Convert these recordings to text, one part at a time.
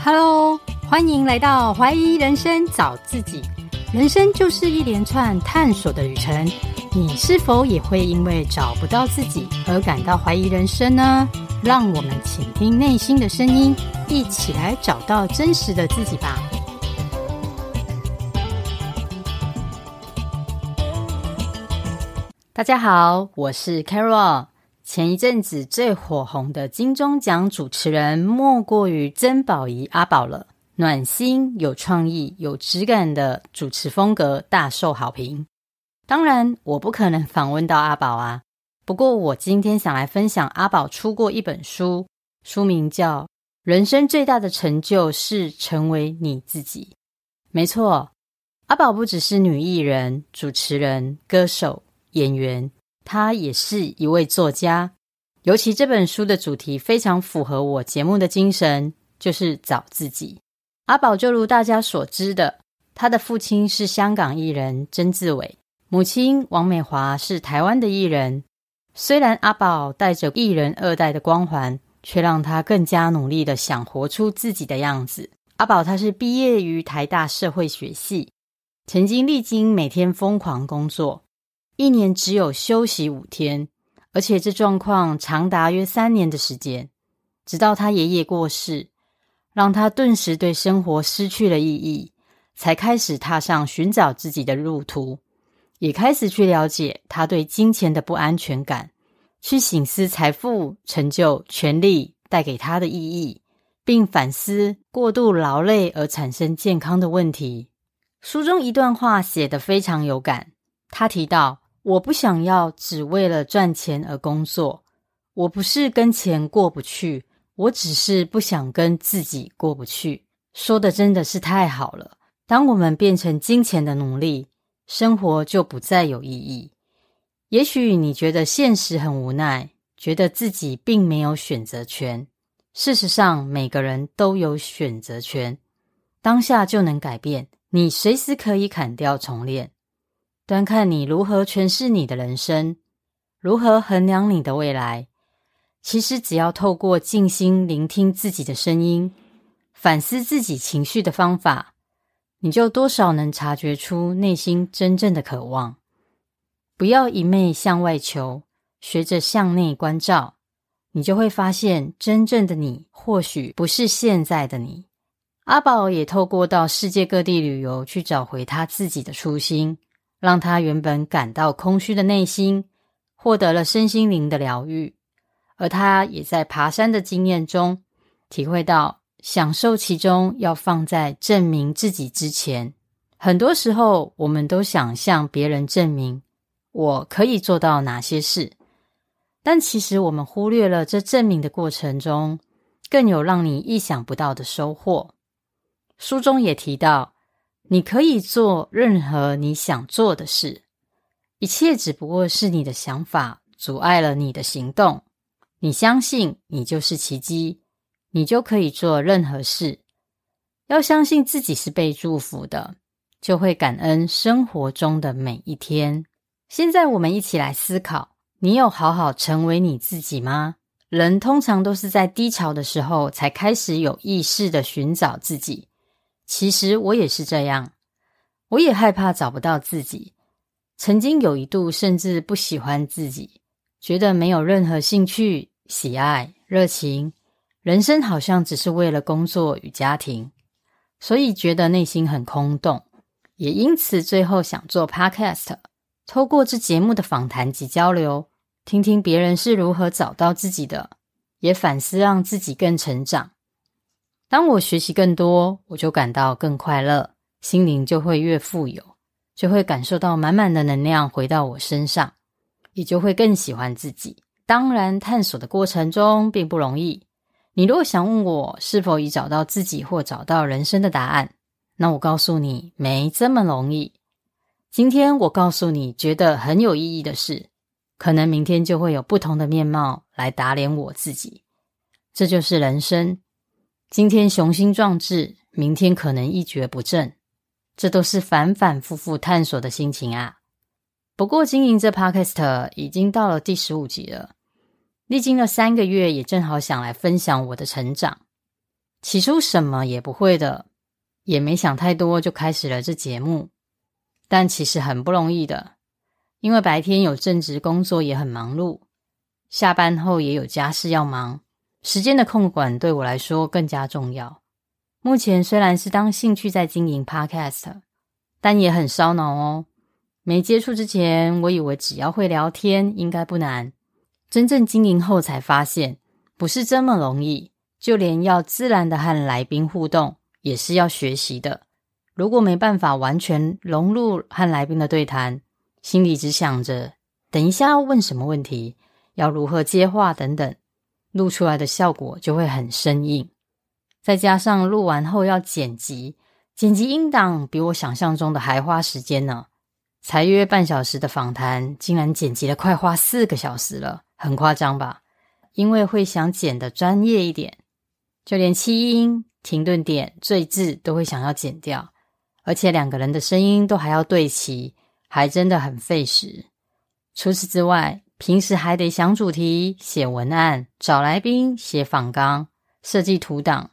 Hello，欢迎来到怀疑人生找自己。人生就是一连串探索的旅程，你是否也会因为找不到自己而感到怀疑人生呢？让我们倾听内心的声音，一起来找到真实的自己吧。大家好，我是 Carol。前一阵子最火红的金钟奖主持人，莫过于曾宝仪阿宝了。暖心、有创意、有质感的主持风格大受好评。当然，我不可能访问到阿宝啊。不过，我今天想来分享阿宝出过一本书，书名叫《人生最大的成就是成为你自己》。没错，阿宝不只是女艺人、主持人、歌手、演员。他也是一位作家，尤其这本书的主题非常符合我节目的精神，就是找自己。阿宝就如大家所知的，他的父亲是香港艺人曾志伟，母亲王美华是台湾的艺人。虽然阿宝带着艺人二代的光环，却让他更加努力的想活出自己的样子。阿宝他是毕业于台大社会学系，曾经历经每天疯狂工作。一年只有休息五天，而且这状况长达约三年的时间，直到他爷爷过世，让他顿时对生活失去了意义，才开始踏上寻找自己的路途，也开始去了解他对金钱的不安全感，去省思财富、成就、权力带给他的意义，并反思过度劳累而产生健康的问题。书中一段话写得非常有感，他提到。我不想要只为了赚钱而工作，我不是跟钱过不去，我只是不想跟自己过不去。说的真的是太好了。当我们变成金钱的奴隶，生活就不再有意义。也许你觉得现实很无奈，觉得自己并没有选择权。事实上，每个人都有选择权，当下就能改变。你随时可以砍掉重练。端看你如何诠释你的人生，如何衡量你的未来。其实只要透过静心聆听自己的声音，反思自己情绪的方法，你就多少能察觉出内心真正的渴望。不要一味向外求，学着向内关照，你就会发现真正的你或许不是现在的你。阿宝也透过到世界各地旅游，去找回他自己的初心。让他原本感到空虚的内心获得了身心灵的疗愈，而他也在爬山的经验中体会到，享受其中要放在证明自己之前。很多时候，我们都想向别人证明我可以做到哪些事，但其实我们忽略了这证明的过程中更有让你意想不到的收获。书中也提到。你可以做任何你想做的事，一切只不过是你的想法阻碍了你的行动。你相信你就是奇迹，你就可以做任何事。要相信自己是被祝福的，就会感恩生活中的每一天。现在我们一起来思考：你有好好成为你自己吗？人通常都是在低潮的时候才开始有意识的寻找自己。其实我也是这样，我也害怕找不到自己。曾经有一度甚至不喜欢自己，觉得没有任何兴趣、喜爱、热情，人生好像只是为了工作与家庭，所以觉得内心很空洞。也因此，最后想做 Podcast，透过这节目的访谈及交流，听听别人是如何找到自己的，也反思让自己更成长。当我学习更多，我就感到更快乐，心灵就会越富有，就会感受到满满的能量回到我身上，也就会更喜欢自己。当然，探索的过程中并不容易。你如果想问我是否已找到自己或找到人生的答案，那我告诉你，没这么容易。今天我告诉你觉得很有意义的事，可能明天就会有不同的面貌来打脸我自己。这就是人生。今天雄心壮志，明天可能一蹶不振，这都是反反复复探索的心情啊。不过经营这 Podcast 已经到了第十五集了，历经了三个月，也正好想来分享我的成长。起初什么也不会的，也没想太多，就开始了这节目。但其实很不容易的，因为白天有正职工作，也很忙碌，下班后也有家事要忙，时间的控管对我来说更加重要。目前虽然是当兴趣在经营 Podcast，但也很烧脑哦。没接触之前，我以为只要会聊天，应该不难。真正经营后才发现，不是这么容易。就连要自然的和来宾互动，也是要学习的。如果没办法完全融入和来宾的对谈，心里只想着等一下要问什么问题，要如何接话等等，录出来的效果就会很生硬。再加上录完后要剪辑，剪辑音档比我想象中的还花时间呢。才约半小时的访谈，竟然剪辑了快花四个小时了。很夸张吧？因为会想剪的专业一点，就连气音、停顿点、赘字都会想要剪掉，而且两个人的声音都还要对齐，还真的很费时。除此之外，平时还得想主题、写文案、找来宾、写访纲、设计图档、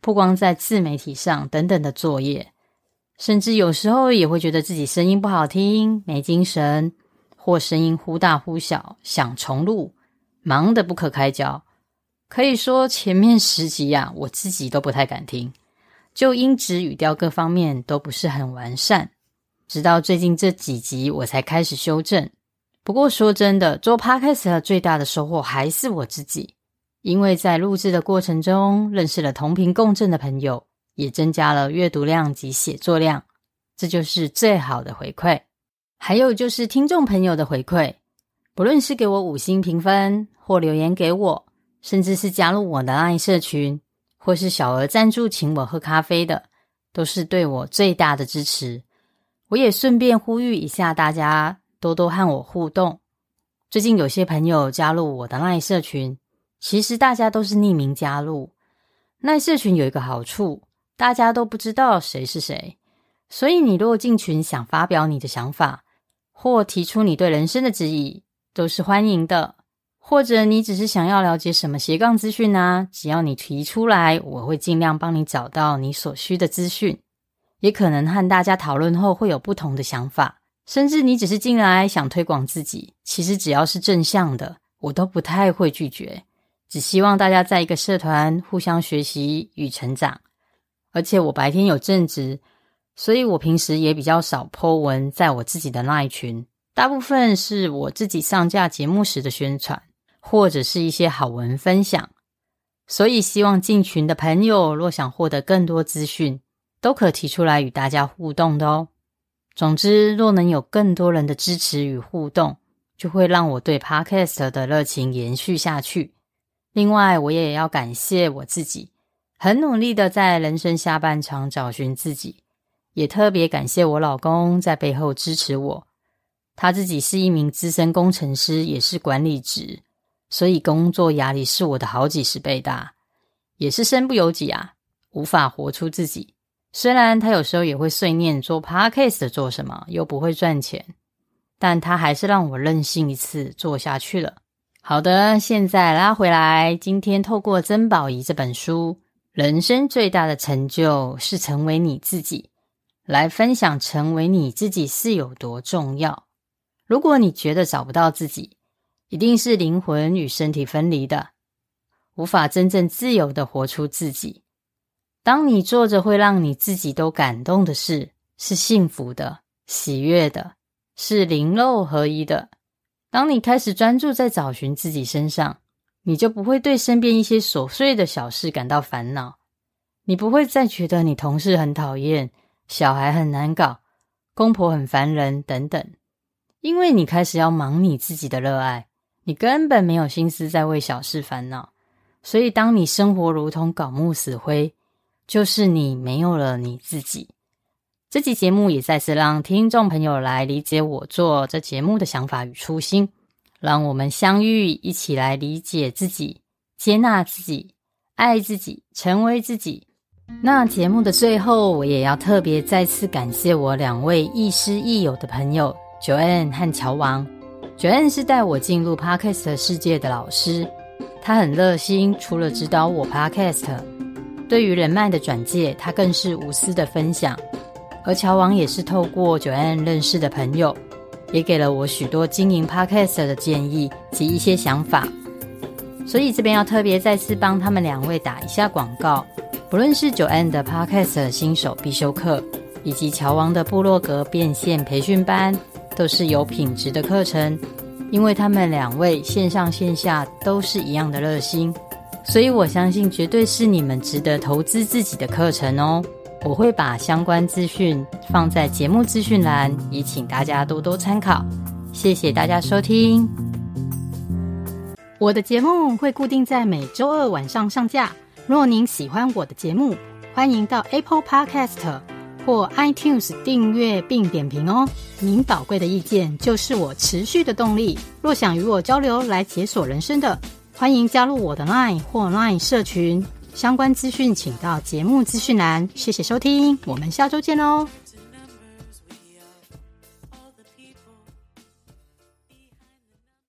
不光在自媒体上等等的作业，甚至有时候也会觉得自己声音不好听、没精神。或声音忽大忽小，想重录，忙得不可开交。可以说前面十集呀、我自己都不太敢听，就音质、语调各方面都不是很完善。直到最近这几集，我才开始修正。不过说真的，做 Podcast 最大的收获还是我自己，因为在录制的过程中，认识了同频共振的朋友，也增加了阅读量及写作量，这就是最好的回馈。还有就是听众朋友的回馈，不论是给我五星评分，或留言给我，甚至是加入我的爱社群，或是小额赞助请我喝咖啡的，都是对我最大的支持。我也顺便呼吁一下大家，多多和我互动。最近有些朋友加入我的赖社群，其实大家都是匿名加入。赖社群有一个好处，大家都不知道谁是谁，所以你若进群想发表你的想法，或提出你对人生的质疑，都是欢迎的。或者你只是想要了解什么斜杠资讯啊，只要你提出来，我会尽量帮你找到你所需的资讯。也可能和大家讨论后会有不同的想法，甚至你只是进来想推广自己，其实只要是正向的，我都不太会拒绝。只希望大家在一个社团互相学习与成长。而且我白天有正职。所以我平时也比较少 po 文，在我自己的那一群，大部分是我自己上架节目时的宣传，或者是一些好文分享。所以希望进群的朋友，若想获得更多资讯，都可提出来与大家互动的哦。总之，若能有更多人的支持与互动，就会让我对 Podcast 的热情延续下去。另外，我也要感谢我自己，很努力的在人生下半场找寻自己。也特别感谢我老公在背后支持我，他自己是一名资深工程师，也是管理职，所以工作压力是我的好几十倍大，也是身不由己啊，无法活出自己。虽然他有时候也会碎念做 podcast 做什么又不会赚钱，但他还是让我任性一次做下去了。好的，现在拉回来，今天透过曾宝仪这本书，人生最大的成就是成为你自己。来分享成为你自己是有多重要。如果你觉得找不到自己，一定是灵魂与身体分离的，无法真正自由的活出自己。当你做着会让你自己都感动的事，是幸福的、喜悦的，是灵肉合一的。当你开始专注在找寻自己身上，你就不会对身边一些琐碎的小事感到烦恼，你不会再觉得你同事很讨厌。小孩很难搞，公婆很烦人等等，因为你开始要忙你自己的热爱，你根本没有心思在为小事烦恼。所以，当你生活如同槁木死灰，就是你没有了你自己。这期节目也再次让听众朋友来理解我做这节目的想法与初心，让我们相遇，一起来理解自己，接纳自己，爱自己，成为自己。那节目的最后，我也要特别再次感谢我两位亦师亦友的朋友 Joanne 和乔王。Joanne 是带我进入 Podcast 世界的老师，他很热心，除了指导我 Podcast，对于人脉的转介，他更是无私的分享。而乔王也是透过 Joanne 认识的朋友，也给了我许多经营 Podcast 的建议及一些想法。所以这边要特别再次帮他们两位打一下广告。不论是 Joanne 的 Podcast 新手必修课，以及乔王的部落格变现培训班，都是有品质的课程。因为他们两位线上线下都是一样的热心，所以我相信绝对是你们值得投资自己的课程哦。我会把相关资讯放在节目资讯栏，也请大家多多参考。谢谢大家收听。我的节目会固定在每周二晚上上架。若您喜欢我的节目，欢迎到 Apple Podcast 或 iTunes 订阅并点评哦。您宝贵的意见就是我持续的动力。若想与我交流来解锁人生的，欢迎加入我的 Line 或 Line 社群。相关资讯请到节目资讯栏。谢谢收听，我们下周见哦。